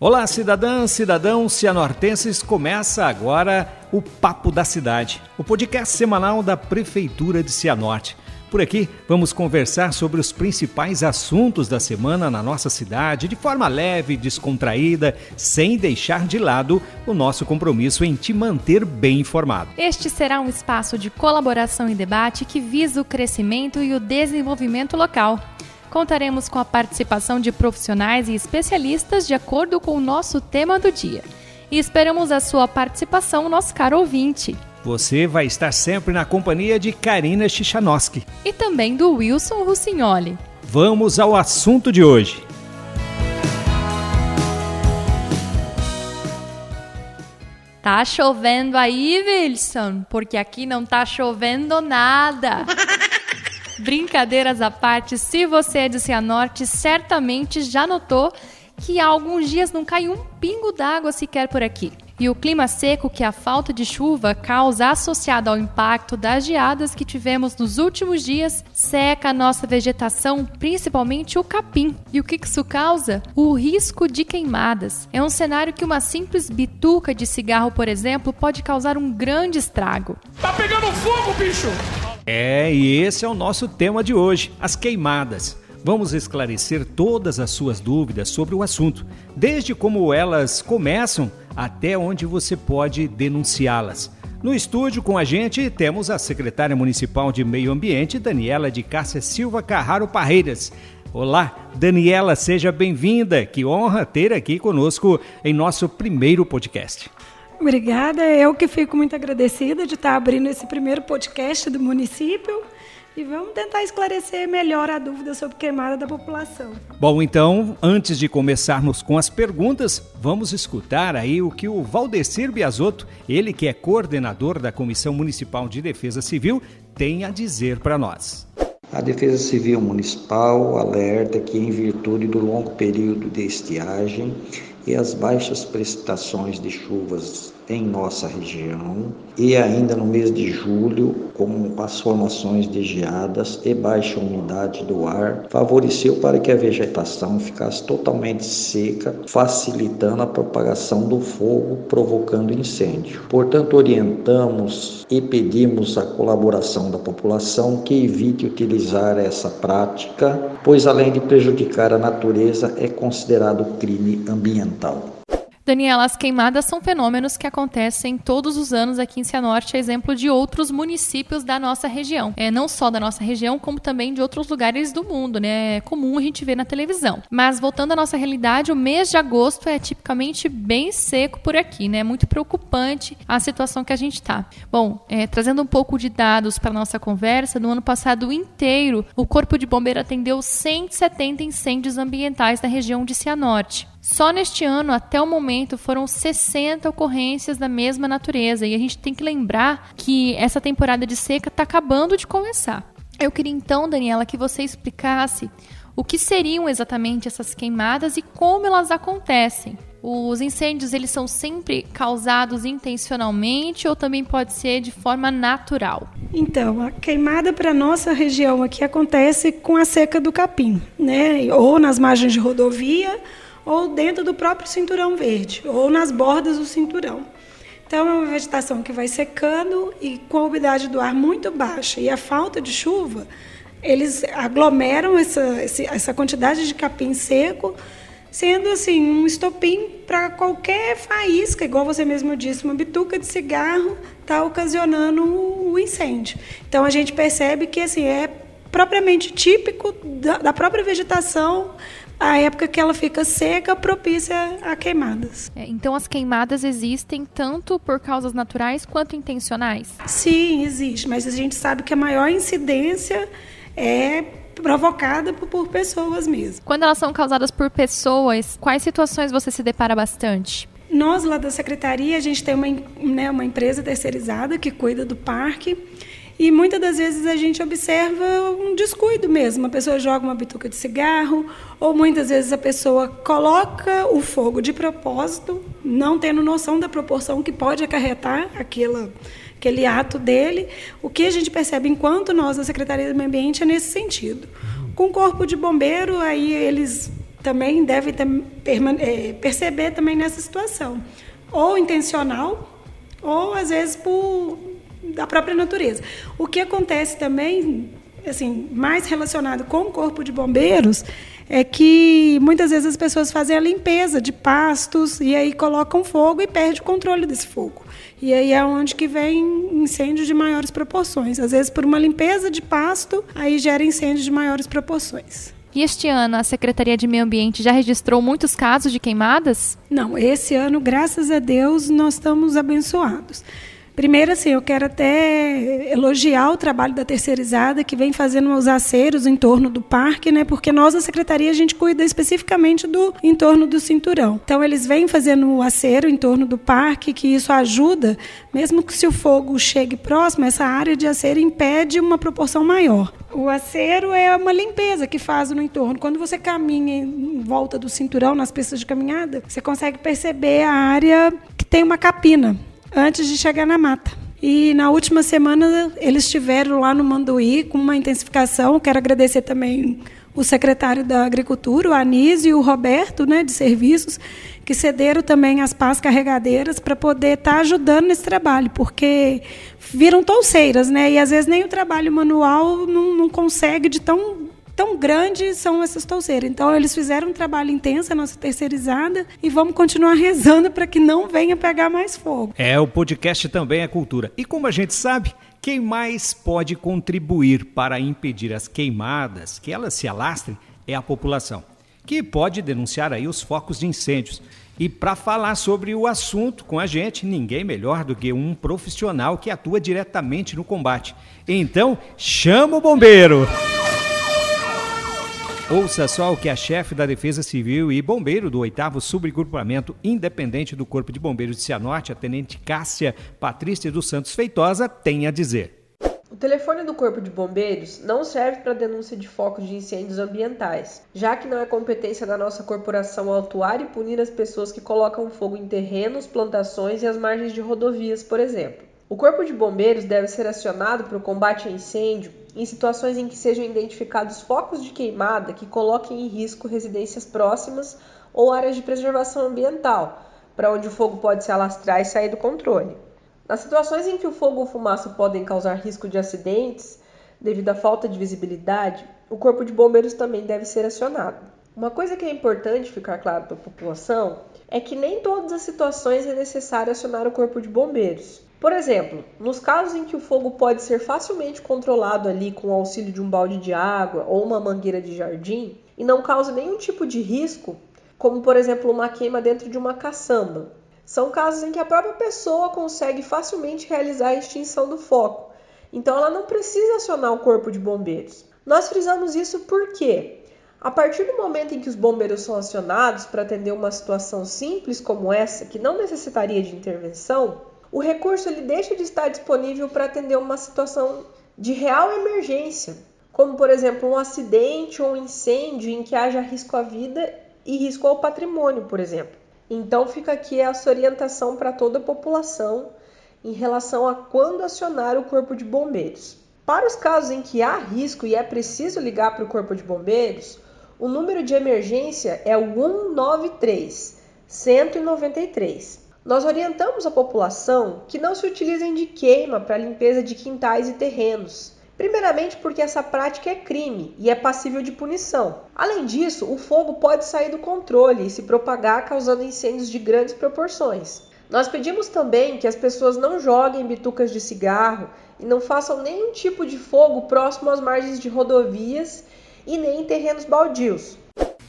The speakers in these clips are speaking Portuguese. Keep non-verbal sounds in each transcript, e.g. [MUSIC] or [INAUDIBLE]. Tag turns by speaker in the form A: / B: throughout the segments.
A: Olá, cidadãs, cidadãos cianortenses. Começa agora o Papo da Cidade, o podcast semanal da Prefeitura de Cianorte. Por aqui, vamos conversar sobre os principais assuntos da semana na nossa cidade, de forma leve, descontraída, sem deixar de lado o nosso compromisso em te manter bem informado.
B: Este será um espaço de colaboração e debate que visa o crescimento e o desenvolvimento local. Contaremos com a participação de profissionais e especialistas de acordo com o nosso tema do dia. E esperamos a sua participação, nosso caro ouvinte.
A: Você vai estar sempre na companhia de Karina Chichanoski.
B: E também do Wilson Russignoli.
A: Vamos ao assunto de hoje.
B: Tá chovendo aí, Wilson? Porque aqui não tá chovendo nada. [LAUGHS] Brincadeiras à parte, se você é de Cianorte, certamente já notou que há alguns dias não cai um pingo d'água sequer por aqui. E o clima seco que a falta de chuva causa associado ao impacto das geadas que tivemos nos últimos dias seca a nossa vegetação, principalmente o capim. E o que isso causa? O risco de queimadas. É um cenário que uma simples bituca de cigarro, por exemplo, pode causar um grande estrago.
C: Tá pegando fogo, bicho!
A: É, e esse é o nosso tema de hoje: as queimadas. Vamos esclarecer todas as suas dúvidas sobre o assunto, desde como elas começam até onde você pode denunciá-las. No estúdio com a gente temos a secretária municipal de Meio Ambiente, Daniela de Cássia Silva Carraro Parreiras. Olá, Daniela, seja bem-vinda. Que honra ter aqui conosco em nosso primeiro podcast.
D: Obrigada, eu que fico muito agradecida de estar abrindo esse primeiro podcast do município e vamos tentar esclarecer melhor a dúvida sobre queimada da população.
A: Bom, então, antes de começarmos com as perguntas, vamos escutar aí o que o Valdecir Biasotto, ele que é coordenador da Comissão Municipal de Defesa Civil, tem a dizer para nós.
E: A Defesa Civil Municipal alerta que, em virtude do longo período de estiagem e as baixas precipitações de chuvas em nossa região e ainda no mês de julho, com as formações de geadas e baixa umidade do ar, favoreceu para que a vegetação ficasse totalmente seca, facilitando a propagação do fogo, provocando incêndio. Portanto, orientamos e pedimos a colaboração da população que evite utilizar essa prática, pois além de prejudicar a natureza, é considerado crime ambiental.
B: Daniela, as queimadas são fenômenos que acontecem todos os anos aqui em Cianorte, a exemplo de outros municípios da nossa região. É, não só da nossa região, como também de outros lugares do mundo, né? É comum a gente ver na televisão. Mas voltando à nossa realidade, o mês de agosto é tipicamente bem seco por aqui, né? Muito preocupante a situação que a gente está. Bom, é, trazendo um pouco de dados para nossa conversa, no ano passado inteiro, o Corpo de Bombeiro atendeu 170 incêndios ambientais na região de Cianorte. Só neste ano, até o momento, foram 60 ocorrências da mesma natureza. E a gente tem que lembrar que essa temporada de seca está acabando de começar. Eu queria então, Daniela, que você explicasse o que seriam exatamente essas queimadas e como elas acontecem. Os incêndios eles são sempre causados intencionalmente ou também pode ser de forma natural?
D: Então, a queimada para nossa região aqui acontece com a seca do capim, né? Ou nas margens de rodovia ou dentro do próprio cinturão verde, ou nas bordas do cinturão. Então, é uma vegetação que vai secando e com a umidade do ar muito baixa e a falta de chuva, eles aglomeram essa, essa quantidade de capim seco, sendo assim um estopim para qualquer faísca, igual você mesmo disse, uma bituca de cigarro está ocasionando o incêndio. Então, a gente percebe que assim é propriamente típico da, da própria vegetação a época que ela fica seca propícia a queimadas.
B: É, então as queimadas existem tanto por causas naturais quanto intencionais?
D: Sim, existe, mas a gente sabe que a maior incidência é provocada por, pessoas mesmo.
B: Quando elas são causadas por pessoas, quais situações você se depara bastante?
D: Nós lá da secretaria, a gente tem uma, né, uma empresa terceirizada que cuida do parque e muitas das vezes a gente observa um descuido mesmo. A pessoa joga uma bituca de cigarro, ou muitas vezes a pessoa coloca o fogo de propósito, não tendo noção da proporção que pode acarretar aquela, aquele ato dele. O que a gente percebe enquanto nós, da Secretaria do Meio Ambiente, é nesse sentido. Com o corpo de bombeiro, aí eles também deve ter, é, perceber também nessa situação, ou intencional, ou às vezes por da própria natureza. O que acontece também, assim, mais relacionado com o corpo de bombeiros, é que muitas vezes as pessoas fazem a limpeza de pastos e aí colocam fogo e perde o controle desse fogo. E aí é onde que vem incêndio de maiores proporções. Às vezes por uma limpeza de pasto, aí gera incêndio de maiores proporções.
B: E este ano a Secretaria de Meio Ambiente já registrou muitos casos de queimadas?
D: Não, esse ano, graças a Deus, nós estamos abençoados. Primeiro, assim, eu quero até elogiar o trabalho da terceirizada que vem fazendo os aceros em torno do parque, né? Porque nós, a secretaria, a gente cuida especificamente do entorno do cinturão. Então, eles vêm fazendo o acero em torno do parque, que isso ajuda, mesmo que se o fogo chegue próximo, essa área de acero impede uma proporção maior. O acero é uma limpeza que faz no entorno. Quando você caminha em volta do cinturão, nas pistas de caminhada, você consegue perceber a área que tem uma capina antes de chegar na mata. E na última semana eles estiveram lá no Manduí com uma intensificação. Quero agradecer também o secretário da Agricultura, o Anísio e o Roberto, né, de serviços, que cederam também as pás carregadeiras para poder estar tá ajudando nesse trabalho, porque viram touceiras, né? E às vezes nem o trabalho manual não, não consegue de tão tão grandes são essas touceiras. Então, eles fizeram um trabalho intenso, a nossa terceirizada, e vamos continuar [LAUGHS] rezando para que não venha pegar mais fogo.
A: É, o podcast também é cultura. E como a gente sabe, quem mais pode contribuir para impedir as queimadas, que elas se alastrem, é a população, que pode denunciar aí os focos de incêndios. E para falar sobre o assunto com a gente, ninguém melhor do que um profissional que atua diretamente no combate. Então, chama o bombeiro! Ouça só o que a chefe da Defesa Civil e bombeiro do 8 Subgrupamento Independente do Corpo de Bombeiros de Cianorte, a Tenente Cássia Patrícia dos Santos Feitosa, tem a dizer.
F: O telefone do Corpo de Bombeiros não serve para denúncia de focos de incêndios ambientais, já que não é competência da nossa corporação autuar e punir as pessoas que colocam fogo em terrenos, plantações e as margens de rodovias, por exemplo. O Corpo de Bombeiros deve ser acionado para o combate a incêndio em situações em que sejam identificados focos de queimada que coloquem em risco residências próximas ou áreas de preservação ambiental, para onde o fogo pode se alastrar e sair do controle. Nas situações em que o fogo ou fumaça podem causar risco de acidentes, devido à falta de visibilidade, o Corpo de Bombeiros também deve ser acionado. Uma coisa que é importante ficar claro para a população é que nem todas as situações é necessário acionar o Corpo de Bombeiros. Por exemplo, nos casos em que o fogo pode ser facilmente controlado ali com o auxílio de um balde de água ou uma mangueira de jardim e não causa nenhum tipo de risco, como por exemplo uma queima dentro de uma caçamba, são casos em que a própria pessoa consegue facilmente realizar a extinção do foco, então ela não precisa acionar o corpo de bombeiros. Nós frisamos isso porque, a partir do momento em que os bombeiros são acionados para atender uma situação simples como essa, que não necessitaria de intervenção, o recurso ele deixa de estar disponível para atender uma situação de real emergência, como por exemplo um acidente ou um incêndio em que haja risco à vida e risco ao patrimônio, por exemplo. Então fica aqui essa orientação para toda a população em relação a quando acionar o corpo de bombeiros. Para os casos em que há risco e é preciso ligar para o corpo de bombeiros, o número de emergência é o 193 193. Nós orientamos a população que não se utilizem de queima para limpeza de quintais e terrenos. Primeiramente, porque essa prática é crime e é passível de punição. Além disso, o fogo pode sair do controle e se propagar, causando incêndios de grandes proporções. Nós pedimos também que as pessoas não joguem bitucas de cigarro e não façam nenhum tipo de fogo próximo às margens de rodovias e nem em terrenos baldios.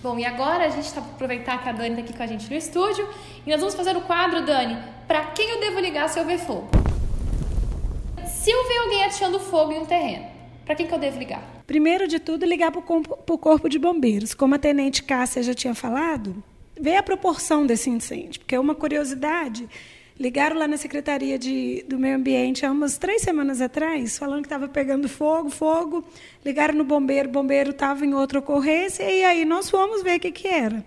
B: Bom, e agora a gente está aproveitar que a Dani está aqui com a gente no estúdio e nós vamos fazer o quadro, Dani, para quem eu devo ligar se eu ver fogo? Se eu ver alguém atirando fogo em um terreno, para quem que eu devo ligar?
D: Primeiro de tudo, ligar para o corpo de bombeiros. Como a tenente Cássia já tinha falado, ver a proporção desse incêndio, porque é uma curiosidade Ligaram lá na Secretaria de, do Meio Ambiente há umas três semanas atrás, falando que estava pegando fogo, fogo. Ligaram no bombeiro, o bombeiro estava em outra ocorrência, e aí nós fomos ver o que, que era.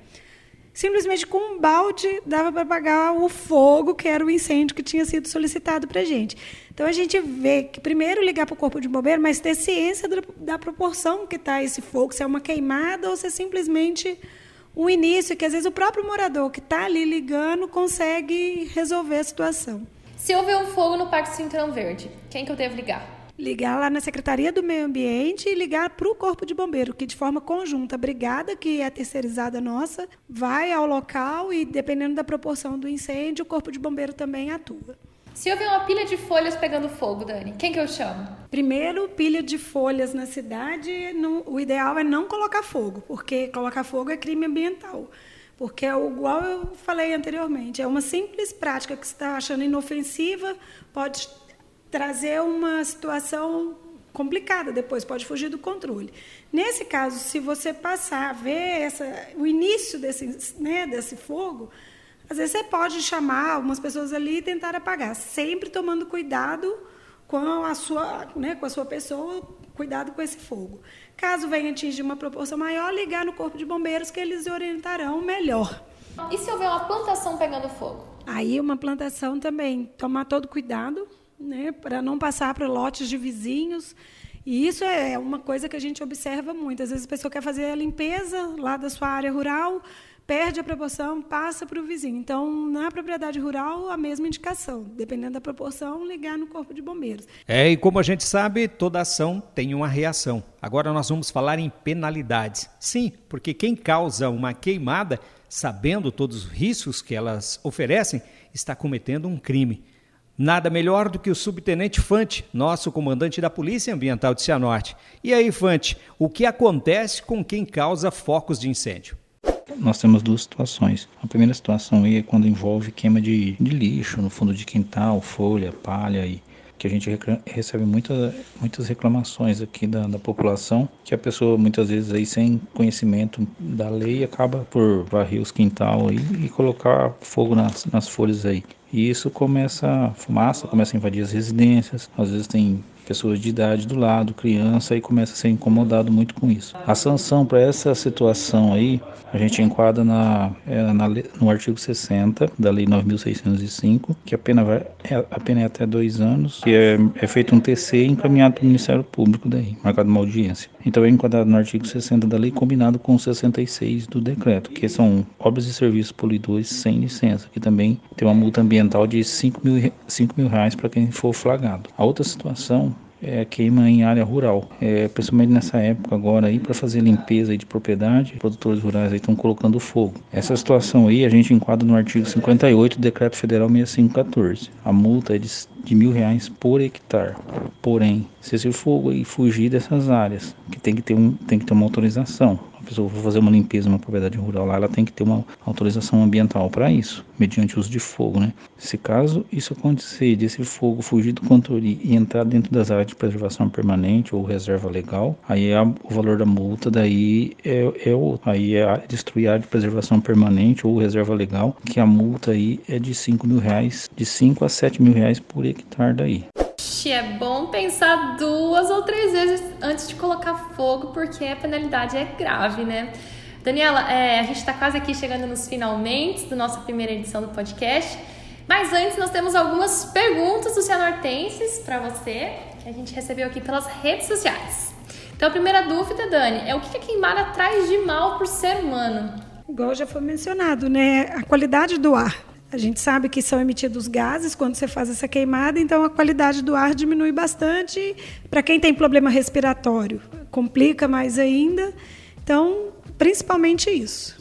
D: Simplesmente com um balde dava para apagar o fogo, que era o incêndio que tinha sido solicitado para a gente. Então a gente vê que primeiro ligar para o corpo de bombeiro, mas ter ciência da, da proporção que está esse fogo, se é uma queimada ou se é simplesmente um início que às vezes o próprio morador que está ali ligando consegue resolver a situação.
B: Se houver um fogo no Parque Cinturão Verde, quem que eu devo ligar?
D: Ligar lá na Secretaria do Meio Ambiente e ligar para o Corpo de Bombeiro, que de forma conjunta, a brigada, que é terceirizada nossa, vai ao local e, dependendo da proporção do incêndio, o Corpo de Bombeiro também atua.
B: Se houver uma pilha de folhas pegando fogo, Dani, quem que eu chamo?
D: Primeiro, pilha de folhas na cidade, o ideal é não colocar fogo, porque colocar fogo é crime ambiental. Porque é igual eu falei anteriormente, é uma simples prática que você está achando inofensiva, pode trazer uma situação complicada depois, pode fugir do controle. Nesse caso, se você passar a ver essa, o início desse, né, desse fogo, às vezes você pode chamar algumas pessoas ali e tentar apagar, sempre tomando cuidado com a sua, né, com a sua pessoa, cuidado com esse fogo. Caso venha atingir uma proporção maior, ligar no corpo de bombeiros que eles orientarão melhor.
B: E se houver uma plantação pegando fogo?
D: Aí uma plantação também, tomar todo cuidado, né, para não passar para lotes de vizinhos. E isso é uma coisa que a gente observa muito. Às vezes a pessoa quer fazer a limpeza lá da sua área rural, perde a proporção, passa para o vizinho. Então, na propriedade rural, a mesma indicação. Dependendo da proporção, ligar no corpo de bombeiros.
A: É, e como a gente sabe, toda ação tem uma reação. Agora nós vamos falar em penalidades. Sim, porque quem causa uma queimada, sabendo todos os riscos que elas oferecem, está cometendo um crime. Nada melhor do que o subtenente Fante, nosso comandante da Polícia Ambiental de Cianorte. E aí, Fante, o que acontece com quem causa focos de incêndio?
G: Nós temos duas situações. A primeira situação aí é quando envolve queima de, de lixo no fundo de quintal, folha, palha e que a gente recebe muita, muitas reclamações aqui da, da, população, que a pessoa muitas vezes aí sem conhecimento da lei acaba por varrer os quintal aí e colocar fogo nas, nas folhas aí. E isso começa, a fumaça começa a invadir as residências, às vezes tem pessoas de idade do lado, criança, e começa a ser incomodado muito com isso. A sanção para essa situação aí, a gente enquadra na, é, na, no artigo 60 da Lei 9.605, que a pena, vai, é, a pena é até dois anos, que é, é feito um TC encaminhado para o Ministério Público daí, marcado uma audiência. Então é enquadrado no artigo 60 da lei, combinado com o 66 do decreto, que são obras e serviços poluidores sem licença, que também tem uma multa ambiental de 5 mil, 5 mil reais para quem for flagrado. A outra situação é, queima em área rural, é, principalmente nessa época agora aí para fazer limpeza de propriedade, produtores rurais estão colocando fogo. Essa situação aí a gente enquadra no artigo 58 do Decreto Federal 6514. A multa é de, de mil reais por hectare. Porém, se esse fogo aí fugir dessas áreas, que tem que ter um, tem que ter uma autorização a pessoa for fazer uma limpeza numa propriedade rural lá, ela tem que ter uma autorização ambiental para isso, mediante uso de fogo, né? Se caso isso acontecer, desse fogo fugir do controle e entrar dentro das áreas de preservação permanente ou reserva legal, aí a, o valor da multa daí é, é outro. Aí é destruir a área de preservação permanente ou reserva legal, que a multa aí é de 5 mil reais, de 5 a 7 mil reais por hectare daí
B: é bom pensar duas ou três vezes antes de colocar fogo, porque a penalidade é grave, né? Daniela, é, a gente está quase aqui chegando nos finalmente da nossa primeira edição do podcast. Mas antes, nós temos algumas perguntas dos cianortenses para você, que a gente recebeu aqui pelas redes sociais. Então, a primeira dúvida, Dani, é o que a queimada traz de mal o ser humano?
D: Igual já foi mencionado, né? A qualidade do ar. A gente sabe que são emitidos gases quando você faz essa queimada, então a qualidade do ar diminui bastante. Para quem tem problema respiratório, complica mais ainda. Então, principalmente isso.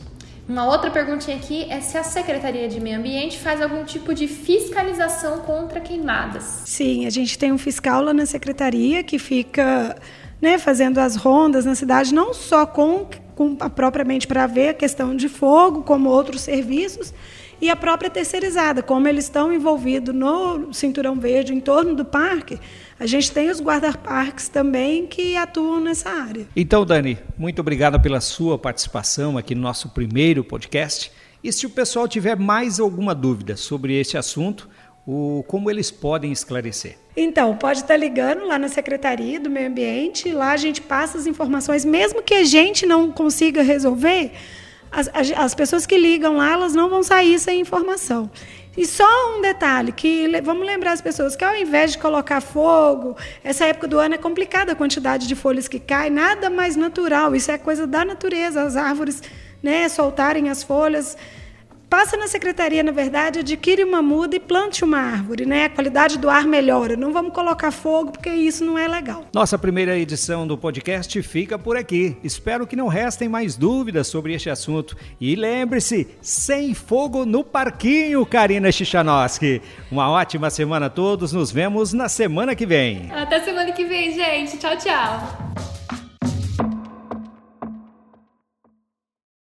B: Uma outra perguntinha aqui é se a Secretaria de Meio Ambiente faz algum tipo de fiscalização contra queimadas.
D: Sim, a gente tem um fiscal lá na secretaria que fica né, fazendo as rondas na cidade, não só com, com propriamente para ver a questão de fogo, como outros serviços, e a própria terceirizada, como eles estão envolvidos no Cinturão Verde, em torno do parque, a gente tem os guarda-parques também que atuam nessa área.
A: Então, Dani, muito obrigada pela sua participação aqui no nosso primeiro podcast. E se o pessoal tiver mais alguma dúvida sobre esse assunto, o, como eles podem esclarecer?
D: Então, pode estar ligando lá na Secretaria do Meio Ambiente, lá a gente passa as informações, mesmo que a gente não consiga resolver, as, as pessoas que ligam lá, elas não vão sair sem informação. E só um detalhe, que vamos lembrar as pessoas que ao invés de colocar fogo, essa época do ano é complicada a quantidade de folhas que cai, nada mais natural, isso é coisa da natureza, as árvores né, soltarem as folhas. Passa na secretaria, na verdade, adquire uma muda e plante uma árvore, né? A qualidade do ar melhora. Não vamos colocar fogo, porque isso não é legal.
A: Nossa primeira edição do podcast fica por aqui. Espero que não restem mais dúvidas sobre este assunto. E lembre-se, sem fogo no parquinho, Karina Chichanowski. Uma ótima semana a todos. Nos vemos na semana que vem.
B: Até semana que vem, gente. Tchau, tchau.